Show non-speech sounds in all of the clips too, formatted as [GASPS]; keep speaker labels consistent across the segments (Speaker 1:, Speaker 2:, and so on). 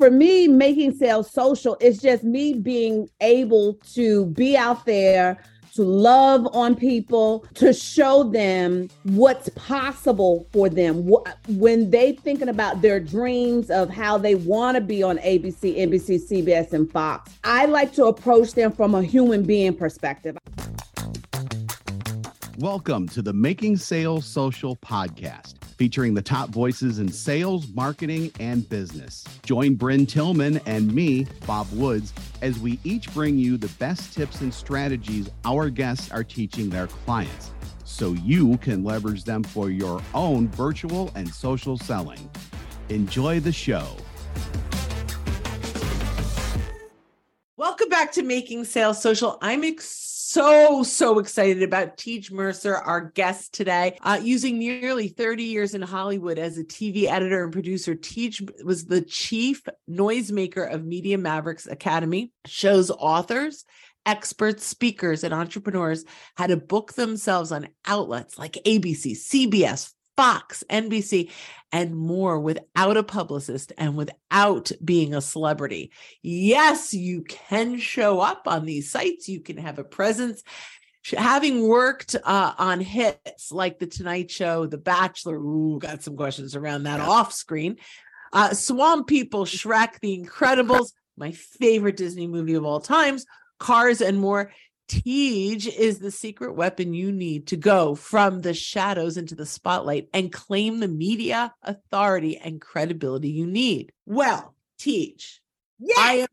Speaker 1: for me, making sales social is just me being able to be out there to love on people, to show them what's possible for them. When they thinking about their dreams of how they want to be on ABC, NBC, CBS, and Fox, I like to approach them from a human being perspective.
Speaker 2: Welcome to the Making Sales Social podcast featuring the top voices in sales, marketing, and business. Join Brynne Tillman and me, Bob Woods, as we each bring you the best tips and strategies our guests are teaching their clients so you can leverage them for your own virtual and social selling. Enjoy the show.
Speaker 3: Welcome back to Making Sales Social. I'm excited so, so excited about TeeJ Mercer, our guest today. Uh, using nearly 30 years in Hollywood as a TV editor and producer, TeeJ was the chief noisemaker of Media Mavericks Academy, shows authors experts, speakers, and entrepreneurs how to book themselves on outlets like ABC, CBS, Fox, NBC, and more without a publicist and without being a celebrity. Yes, you can show up on these sites, you can have a presence. Having worked uh, on hits like The Tonight Show, The Bachelor, ooh, got some questions around that off screen. Uh, Swamp People, Shrek, The Incredibles, my favorite Disney movie of all times, Cars, and more. TeeJ is the secret weapon you need to go from the shadows into the spotlight and claim the media authority and credibility you need. Well, TeeJ, yes. I am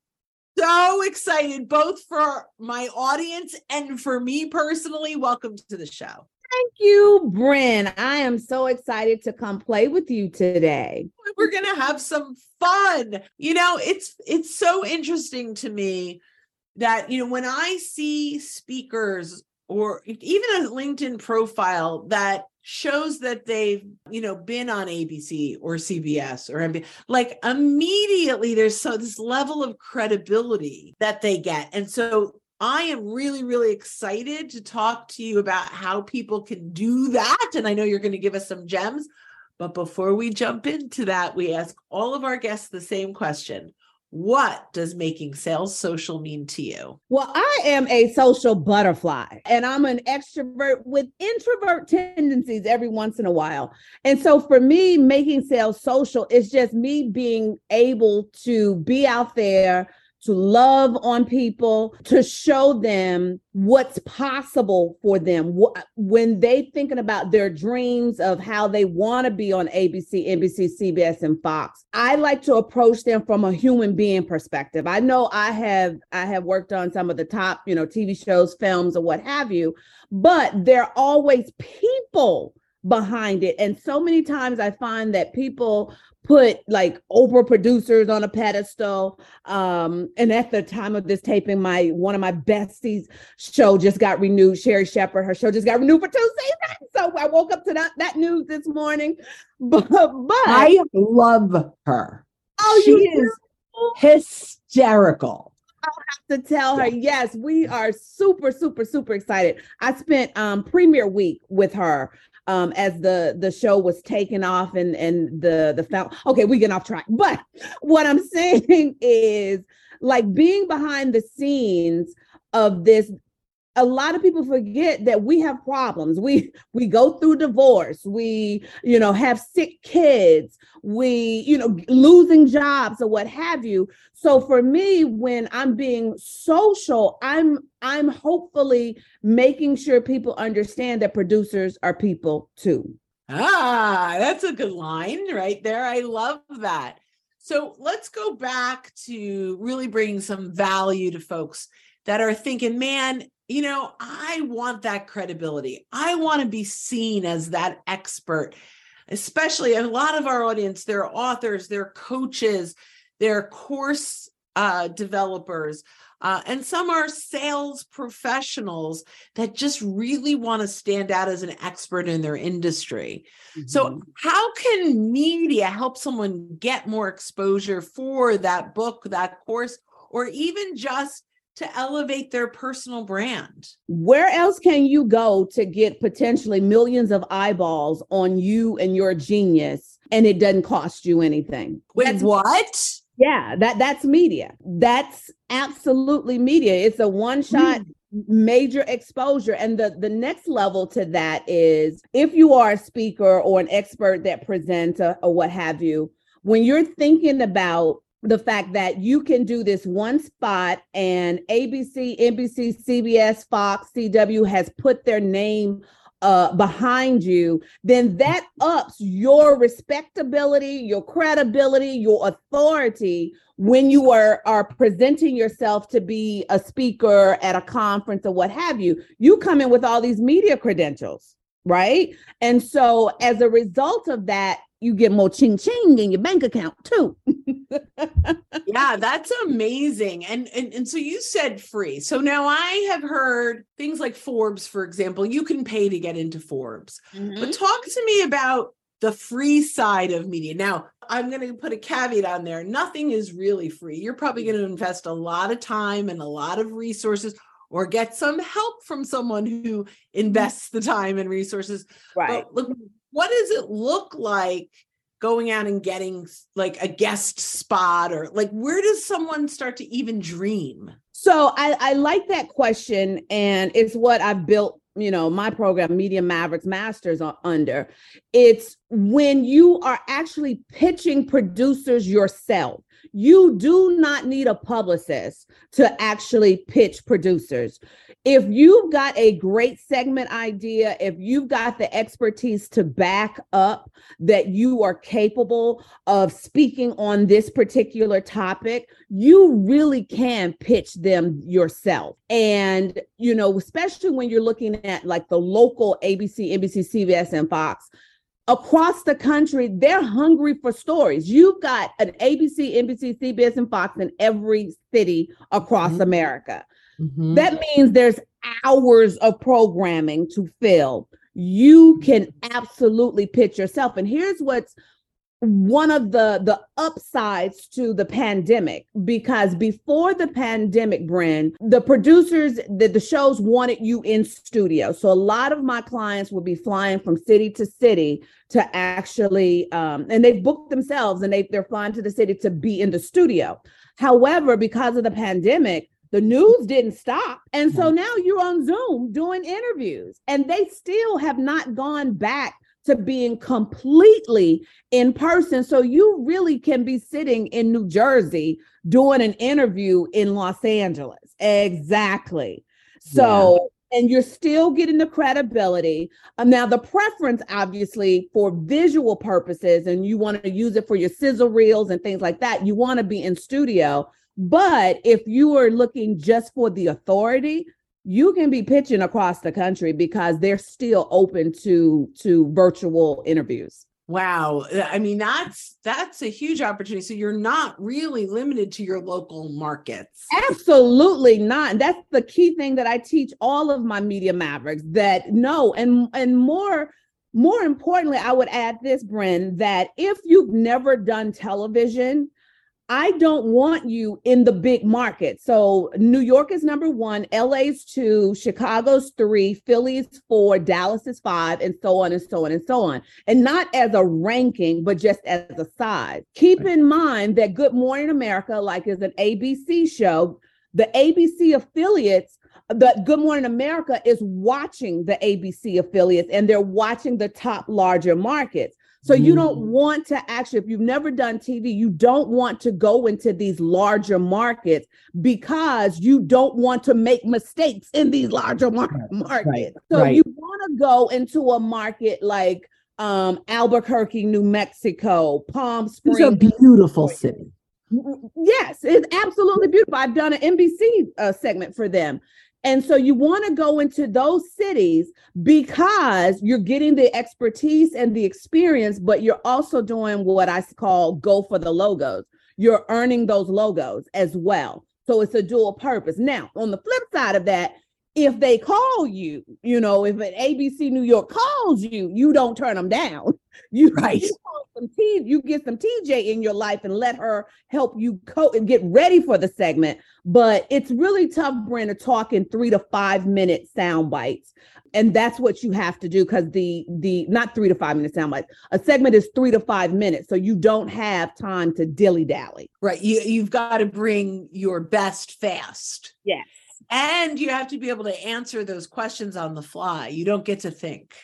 Speaker 3: so excited both for my audience and for me personally. Welcome to the show.
Speaker 1: Thank you, Brynne. I am so excited to come play with you today.
Speaker 3: We're going to have some fun. You know, it's it's so interesting to me that you know when i see speakers or even a linkedin profile that shows that they've you know been on abc or cbs or like immediately there's so this level of credibility that they get. And so i am really really excited to talk to you about how people can do that. And i know you're going to give us some gems but before we jump into that we ask all of our guests the same question what does making sales social mean to you?
Speaker 1: Well, I am a social butterfly and I'm an extrovert with introvert tendencies every once in a while. And so for me, making sales social is just me being able to be out there to love on people, to show them what's possible for them when they thinking about their dreams of how they want to be on ABC, NBC, CBS, and Fox. I like to approach them from a human being perspective. I know I have I have worked on some of the top, you know, TV shows, films, or what have you, but there are always people behind it. And so many times I find that people put like Oprah producers on a pedestal. Um, and at the time of this taping, my one of my besties show just got renewed. Sherri Shepherd, her show just got renewed for two seasons. So I woke up to that, that news this morning. [LAUGHS] But, but
Speaker 4: I love her.
Speaker 1: Oh,
Speaker 4: she is hysterical.
Speaker 1: I'll have to tell her, yes, we are super, super, super excited. I spent um premiere week with her um, as the the show was taken off and and the the found okay we get off track. But what i'm [LAUGHS] saying is like being behind the scenes of this a lot of people forget that we have problems. We we go through divorce. We you know have sick kids. We you know losing jobs or what have you. So for me when i'm being social i'm i'm hopefully making sure people understand that producers are people too.
Speaker 3: Ah that's a good line right there. I love that. So let's go back to really bringing some value to folks that are thinking man you know, I want that credibility. I want to be seen as that expert, especially a lot of our audience, they're authors, they're coaches, they're course uh, developers. Uh, and some are sales professionals that just really want to stand out as an expert in their industry. Mm-hmm. So, how can media help someone get more exposure for that book, that course, or even just to elevate their personal brand.
Speaker 1: Where else can you go to get potentially millions of eyeballs on you and your genius and it doesn't cost you anything?
Speaker 3: Wait, That's- what?
Speaker 1: Yeah, that that's media. That's absolutely media. It's a one shot mm major exposure and the the next level to that is if you are a speaker or an expert that presents or what have you when you're thinking about the fact that you can do this one spot and ABC, NBC, CBS, Fox, CW has put their name uh, behind you, then that ups your respectability, your credibility, your authority when you are are presenting yourself to be a speaker at a conference or what have you. You come in with all these media credentials, right? And so as a result of that, you get more ching ching in your bank account too. [LAUGHS]
Speaker 3: yeah, that's amazing. And, and and so you said free. So now I have heard things like Forbes, for example, you can pay to get into Forbes. Mm-hmm. But talk to me about the free side of media. Now, I'm going to put a caveat on there. Nothing is really free. You're probably going to invest a lot of time and a lot of resources or get some help from someone who invests the time and resources.
Speaker 1: Right.
Speaker 3: But look, what does it look like going out and getting like a guest spot or like where does someone start to even dream?
Speaker 1: So I, I like that question, and it's what I've built you know my program media mavericks masters under it's when you are actually pitching producers yourself you do not need a publicist to actually pitch producers if you've got a great segment idea, if you've got the expertise to back up that you are capable of speaking on this particular topic, you really can pitch them yourself. And, you know, especially when you're looking at like the local ABC, NBC, CBS, and Fox, across the country, they're hungry for stories. You've got an ABC, NBC, CBS, and Fox in every city across mm-hmm. America. Mm-hmm. That means there's hours of programming to fill. You can absolutely pitch yourself. And here's what's one of the the upsides to the pandemic because before the pandemic Brynne the producers the, the shows wanted you in studio. So a lot of my clients would be flying from city to city to actually um, and they've booked themselves and they, they're flying to the city to be in the studio. However because of the pandemic the news didn't stop. And so now you're on Zoom doing interviews, and they still have not gone back to being completely in person. So you really can be sitting in New Jersey doing an interview in Los Angeles. Exactly. So, yeah. and you're still getting the credibility. Um, now, the preference, obviously, for visual purposes, and you want to use it for your sizzle reels and things like that, you want to be in studio. But if you are looking just for the authority, you can be pitching across the country because they're still open to to virtual interviews.
Speaker 3: Wow. I mean that's that's a huge opportunity so you're not really limited to your local markets.
Speaker 1: Absolutely not. And that's the key thing that I teach all of my media mavericks that no and and more more importantly I would add this Brynne that if you've never done television I don't want you in the big market. So New York is number one, LA's two, Chicago's three, Philly's four, Dallas is five, and so on and so on and so on. And not as a ranking, but just as a size. Keep in mind that Good Morning America, like is an ABC show, the ABC affiliates the Good Morning America is watching the ABC affiliates and they're watching the top larger markets. So you don't mm. want to actually, if you've never done TV, you don't want to go into these larger markets because you don't want to make mistakes in these larger mar- markets. Right. So right. you want to go into a market like um, Albuquerque, New Mexico, Palm Springs.
Speaker 4: It's a beautiful city.
Speaker 1: Yes, it's absolutely beautiful. I've done an NBC uh, segment for them. And so you want to go into those cities because you're getting the expertise and the experience, but you're also doing what I call go for the logos. You're earning those logos as well. So it's a dual purpose. Now, on the flip side of that, if they call you, you know, if an ABC New York calls you, you don't turn them down. [LAUGHS] You, right. you some T, you get some TeeJ in your life and let her help you co and get ready for the segment. But it's really tough, Brenda, talk in three to five minute sound bites. And that's what you have to do because the the not three to five minute sound bites. A segment is three to five minutes, so you don't have time to dilly dally.
Speaker 3: Right. You you've got to bring your best fast.
Speaker 1: Yes.
Speaker 3: And you have to be able to answer those questions on the fly. You don't get to think.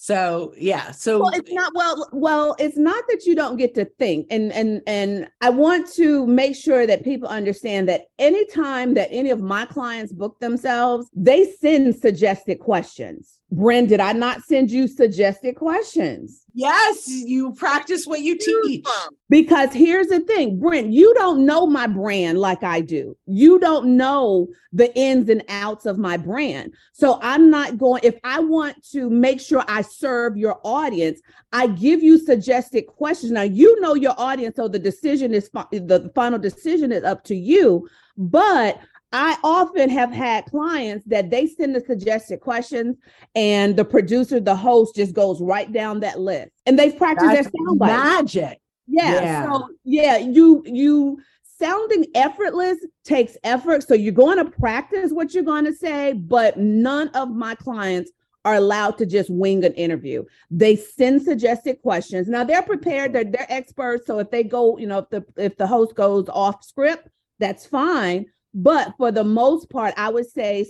Speaker 3: So yeah, so
Speaker 1: well, it's not well. Well, it's not that you don't get to think, and and and I want to make sure that people understand that anytime that any of my clients book themselves, they send suggested questions. Brynne, did I not send you suggested questions?
Speaker 3: Yes, you practice what you teach.
Speaker 1: Because here's the thing, Brent, you don't know my brand like I do. You don't know the ins and outs of my brand. So I'm not going, if I want to make sure I serve your audience, I give you suggested questions. Now, you know your audience, so the decision is, the final decision is up to you. But I often have had clients that they send the suggested questions and the producer, the host just goes right down that list and they've practiced That's their sound
Speaker 3: magic.
Speaker 1: Yeah. yeah. So yeah, you you sounding effortless takes effort. So you're going to practice what you're going to say, but none of my clients are allowed to just wing an interview. They send suggested questions. Now they're prepared, they're, they're experts. So if they go, you know, if the if the host goes off script, that's fine but for the most part, I would say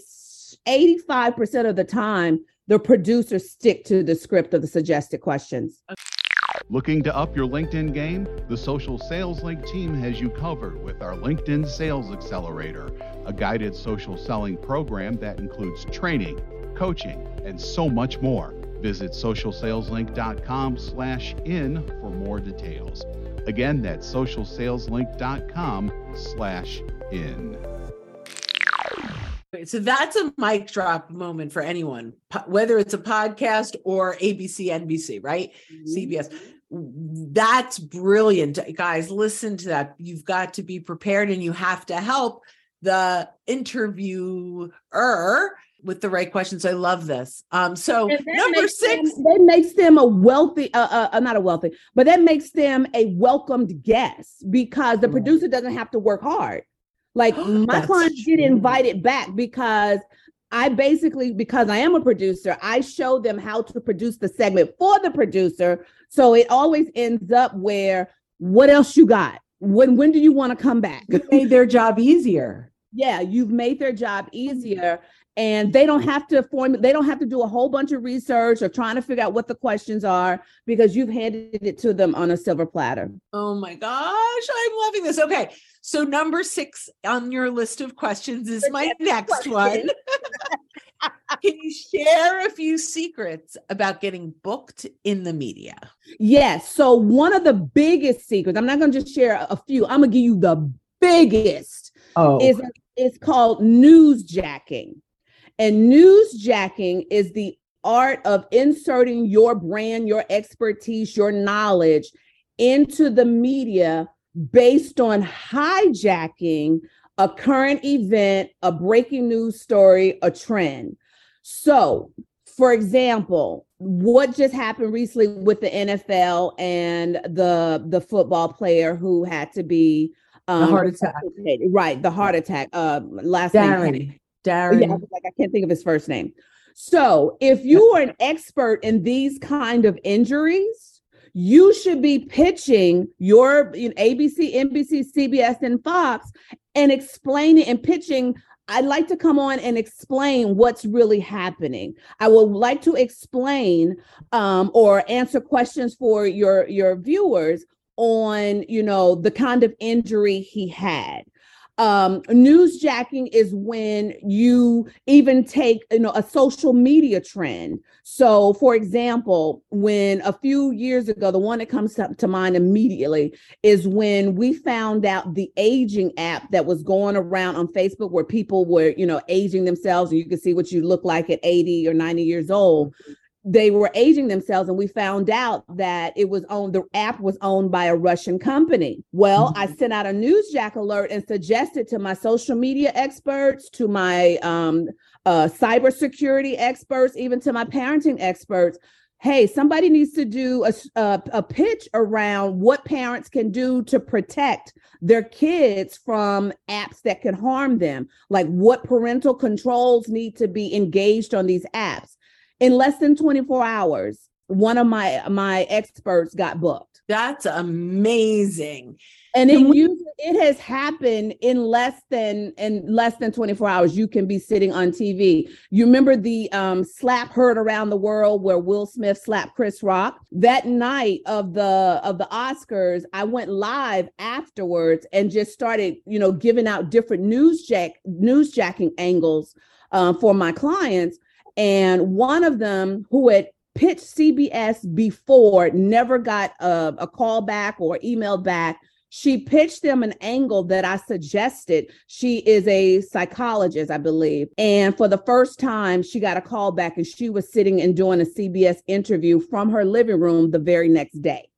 Speaker 1: 85% of the time, the producers stick to the script of the suggested questions.
Speaker 2: Looking to up your LinkedIn game? The Social Sales Link team has you covered with our LinkedIn Sales Accelerator, a guided social selling program that includes training, coaching, and so much more. Visit socialsaleslink.com slash in for more details. Again, that's socialsaleslink.com slash in.
Speaker 3: So that's a mic drop moment for anyone, whether it's a podcast or ABC, NBC, right? Mm-hmm. CBS. That's brilliant. Guys, listen to that. You've got to be prepared and you have to help the interviewer with the right questions. I love this. Um, so number six,
Speaker 1: them, that makes them a wealthy, uh, uh, uh, not a wealthy, but that makes them a welcomed guest because the producer doesn't have to work hard. Like [GASPS] my clients true. get invited back because I basically, because I am a producer, I show them how to produce the segment for the producer. So it always ends up where, what else you got? When when do you want to come back?
Speaker 4: You made their job easier.
Speaker 1: Yeah, you've made their job easier and they don't have to form they don't have to do a whole bunch of research or trying to figure out what the questions are because you've handed it to them on a silver platter
Speaker 3: oh my gosh i'm loving this okay so number six on your list of questions is my next one. [LAUGHS] Can you share a few secrets about getting booked in the media?
Speaker 1: Yes so one of the biggest secrets i'm not going to just share a few i'm going to give you the biggest oh is it's called newsjacking and newsjacking is the art of inserting your brand, your expertise, your knowledge into the media based on hijacking a current event, a breaking news story, a trend. So, for example, what just happened recently with the NFL and the the football player who had to be
Speaker 4: um, the heart attack,
Speaker 1: right? The heart attack. Uh, last
Speaker 4: Darren.
Speaker 1: name
Speaker 4: Darren.
Speaker 1: Yeah, like I can't think of his first name. So, if you are an expert in these kind of injuries, you should be pitching your you know, ABC, NBC, CBS, and Fox and explaining and pitching. I'd like to come on and explain what's really happening. I would like to explain um, or answer questions for your your viewers on you know the kind of injury he had um, newsjacking is when you even take you know a social media trend. So for example when a few years ago the one that comes to mind immediately is when we found out the aging app that was going around on facebook where people were you know aging themselves and you could see what you look like at 80 or 90 years old they were aging themselves and we found out that it was owned the app was owned by a russian company well mm-hmm. i sent out a newsjack alert and suggested to my social media experts to my um, uh, cybersecurity experts even to my parenting experts hey, somebody needs to do a, a, a, pitch around what parents can do to protect their kids from apps that can harm them, like what parental controls need to be engaged on these apps. In less than 24 hours, one of my my experts got booked.
Speaker 3: That's amazing.
Speaker 1: And it it has happened in less than in less than 24 hours you can be sitting on tv you remember the um, slap heard around the world where will smith slapped chris rock? That night of the of the oscars i went live afterwards and just started you know giving out different news jack news jacking angles uh, for my clients and one of them who had pitched cbs before never got a, a call back or email back she pitched them an angle that I suggested. She is a psychologist, I believe. And for the first time, she got a call back and she was sitting and doing a CBS interview from her living room the very next day.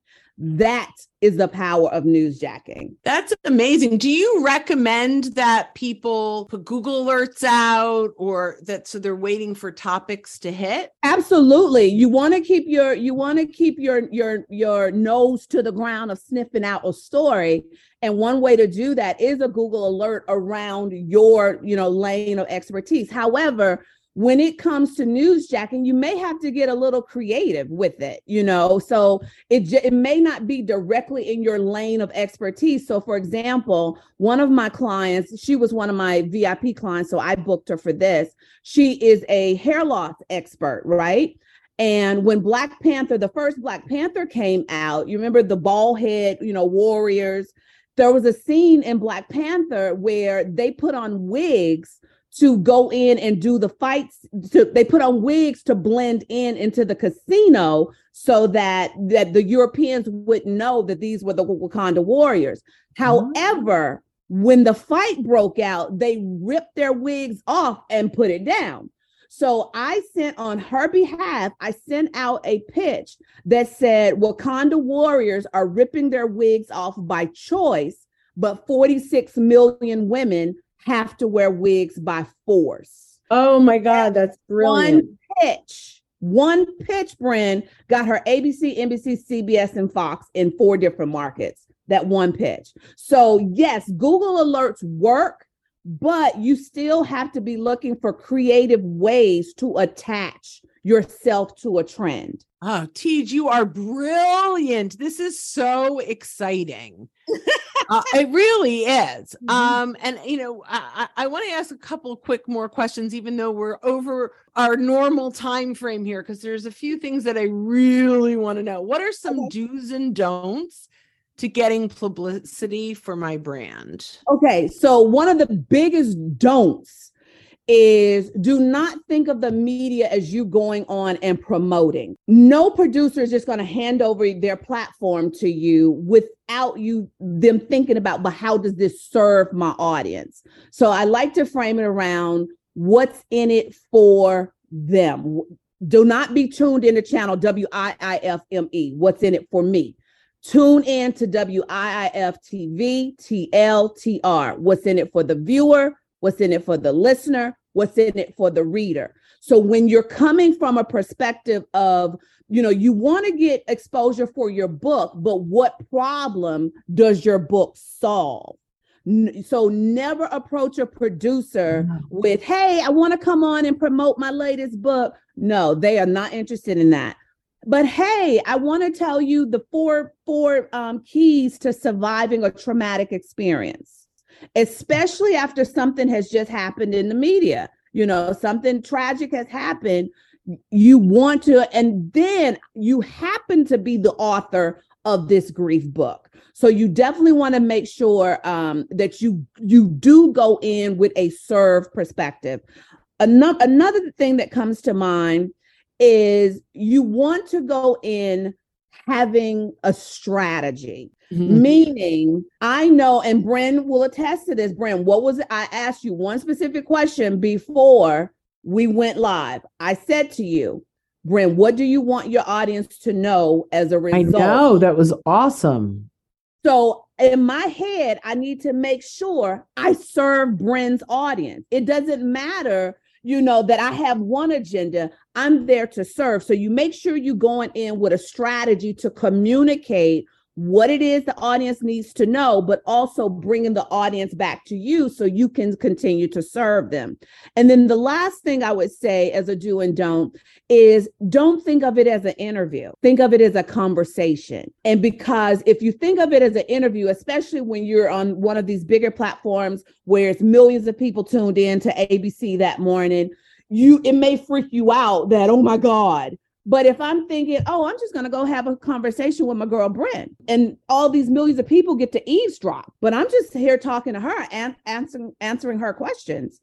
Speaker 1: That is the power of newsjacking.
Speaker 3: That's amazing. Do you recommend that people put Google alerts out or that so they're waiting for topics to hit?
Speaker 1: Absolutely. You want to keep your you want to keep your your your nose to the ground of sniffing out a story. And one way to do that is a Google alert around your, you know, lane of expertise. However, when it comes to newsjacking, you may have to get a little creative with it, you know. So it it may not be directly in your lane of expertise. So, for example, one of my clients, she was one of my VIP clients, so I booked her for this. She is a hair loss expert, right? And when Black Panther, the first Black Panther came out, you remember the bald head, you know, warriors. There was a scene in Black Panther where they put on wigs to go in and do the fights to, they put on wigs to blend in into the casino so that that the Europeans wouldn't know that these were the Wakanda warriors. However, when the fight broke out, they ripped their wigs off and put it down. So I sent on her behalf, I sent out a pitch that said Wakanda warriors are ripping their wigs off by choice, but 46 million women have to wear wigs by force.
Speaker 4: Oh my God, that's brilliant.
Speaker 1: One pitch, one pitch brand got her ABC, NBC, CBS, and Fox in four different markets. That one pitch. So, yes, Google Alerts work, but you still have to be looking for creative ways to attach yourself to a trend.
Speaker 3: Oh, TeeJ, you are brilliant. This is so exciting. [LAUGHS] uh, it really is. Mm-hmm. Um, and you know, I, I want to ask a couple quick more questions, even though we're over our normal time frame here, because there's a few things that I really want to know. What are some okay. do's and don'ts to getting publicity for my brand?
Speaker 1: Okay, so one of the biggest don'ts is do not think of the media as you going on and promoting. No producer is just going to hand over their platform to you without you them thinking about, but how does this serve my audience? So I like to frame it around what's in it for them. Do not be tuned into channel WIIFME. What's in it for me? Tune in to WIIF TV, TLTR. What's in it for the viewer? What's in it for the listener? What's in it for the reader. So when you're coming from a perspective of, you know, you want to get exposure for your book, but what problem does your book solve? So never approach a producer mm-hmm. with, "Hey, I want to come on and promote my latest book." No, they are not interested in that. But hey, I want to tell you the four four um, keys to surviving a traumatic experience especially after something has just happened in the media. You know, something tragic has happened. You want to, and then you happen to be the author of this grief book. So you definitely want to make sure um, that you you do go in with a serve perspective. Another another thing that comes to mind is you want to go in having a strategy. Mm-hmm. Meaning, I know, and Brynne will attest to this. Brynne, what was it? I asked you one specific question before we went live. I said to you, Brynne, what do you want your audience to know as a result?
Speaker 4: I know that was awesome.
Speaker 1: So in my head, I need to make sure I serve Brynne's audience. It doesn't matter you know, that I have one agenda. I'm there to serve. So you make sure you're going in with a strategy to communicate what it is the audience needs to know, but also bringing the audience back to you so you can continue to serve them. And then the last thing I would say as a do and don't is don't think of it as an interview, think of it as a conversation. And because if you think of it as an interview, especially when you're on one of these bigger platforms where it's millions of people tuned in to ABC that morning, you it may freak you out that, oh my God, but if I'm thinking, oh, I'm just going to go have a conversation with my girl Brent, and all these millions of people get to eavesdrop, but I'm just here talking to her and answering answering her questions.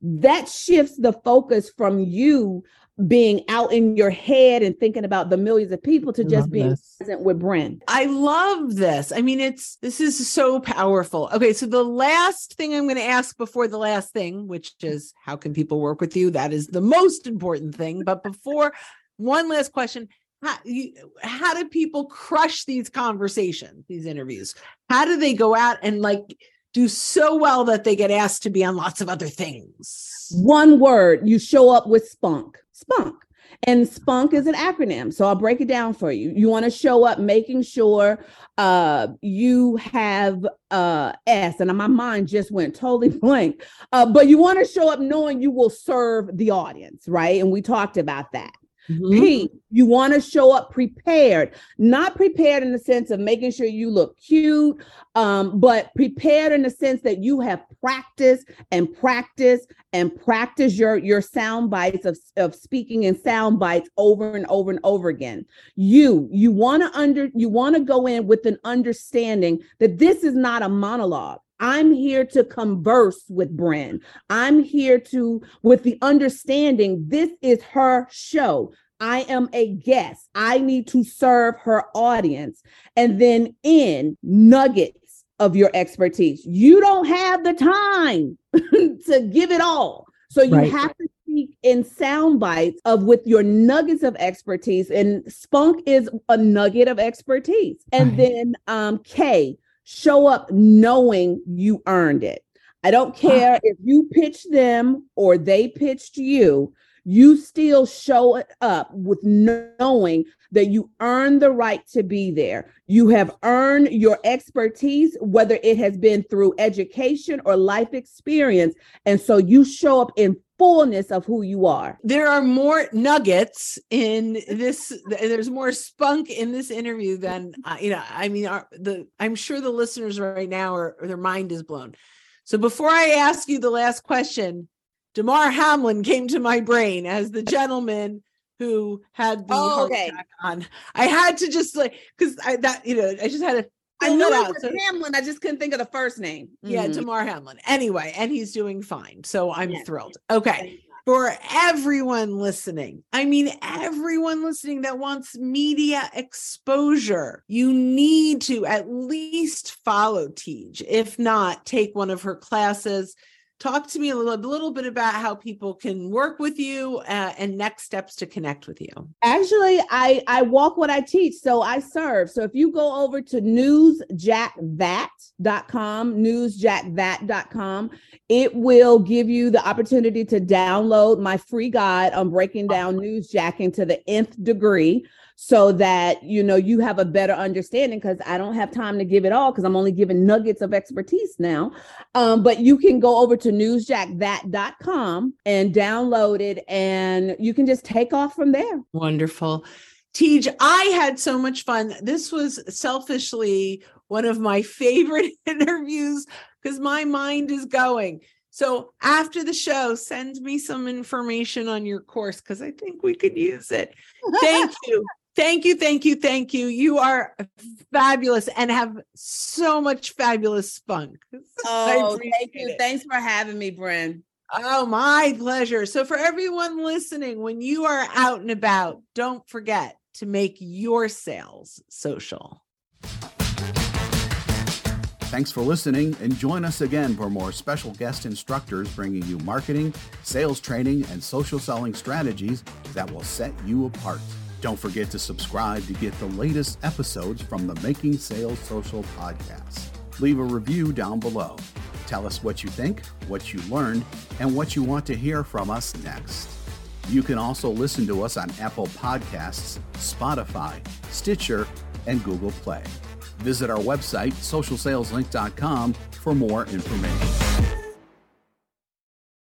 Speaker 1: That shifts the focus from you being out in your head and thinking about the millions of people to just being this. present with Brent.
Speaker 3: I love this. I mean, it's this is so powerful. Okay, so the last thing I'm going to ask before the last thing, which is how can people work with you? That is the most important thing. But before one last question. How, you, how do people crush these conversations, these interviews? How do they go out and like do so well that they get asked to be on lots of other things?
Speaker 1: One word, you show up with spunk. Spunk. And spunk is an acronym. So I'll break it down for you. You want to show up making sure uh, you have uh, S, and my mind just went totally [LAUGHS] blank. Uh, but you want to show up knowing you will serve the audience, right? And we talked about that. Mm-hmm. P, you want to show up prepared, not prepared in the sense of making sure you look cute, um, but prepared in the sense that you have practice and practice and practice your your sound bites of, of speaking and sound bites over and over and over again. You you want to under you want to go in with an understanding that this is not a monologue. I'm here to converse with Brynne. I'm here to, with the understanding this is her show. I am a guest. I need to serve her audience. And then in nuggets of your expertise. You don't have the time [LAUGHS] to give it all. So you right. have to speak in sound bites of with your nuggets of expertise. And spunk is a nugget of expertise. And right. then um K, show up knowing you earned it. I don't care if you pitched them or they pitched you, you still show up with knowing that you earn the right to be there. You have earned your expertise, whether it has been through education or life experience. And so you show up in fullness of who you are.
Speaker 3: There are more nuggets in this. There's more spunk in this interview than uh, you know. I mean, our, the I'm sure the listeners right now are their mind is blown. So before I ask you the last question, Damar Hamlin came to my brain as the gentleman who had the oh, heart okay. attack on. I had to just like because I that you know I just had to
Speaker 1: I knew it was so, Hamlin. I just couldn't think of the first name.
Speaker 3: Yeah, mm-hmm. Damar Hamlin. Anyway, and he's doing fine. So I'm yeah. thrilled. Okay. For everyone listening, I mean, everyone listening that wants media exposure, you need to at least follow TeeJ. If not, take one of her classes talk to me a little, a little bit about how people can work with you uh, and next steps to connect with you.
Speaker 1: Actually i i walk what i teach so i serve. So if you go over to newsjackthat.com newsjackthat.com it will give you the opportunity to download my free guide on breaking down newsjacking to the nth degree so that you know you have a better understanding because i don't have time to give it all because i'm only giving nuggets of expertise now um, but you can go over to newsjackthat.com and download it and you can just take off from there
Speaker 3: wonderful TeeJ, I had so much fun. This was selfishly one of my [LAUGHS] favorite [LAUGHS] interviews because my mind is going. So after the show, send me some information on your course because I think we could use it. [LAUGHS] Thank you. Thank you, thank you, thank you. You are fabulous and have so much fabulous spunk. [LAUGHS]
Speaker 1: Oh, thank you. It. Thanks for having me, Brynne.
Speaker 3: Oh, my pleasure. So, for everyone listening, when you are out and about, don't forget to make your sales social.
Speaker 2: Thanks for listening and join us again for more special guest instructors bringing you marketing, sales training, and social selling strategies that will set you apart. Don't forget to subscribe to get the latest episodes from the Making Sales Social podcast. Leave a review down below. Tell us what you think, what you learned, and what you want to hear from us next. You can also listen to us on Apple Podcasts, Spotify, Stitcher, and Google Play. Visit our website, socialsaleslink.com, for more information.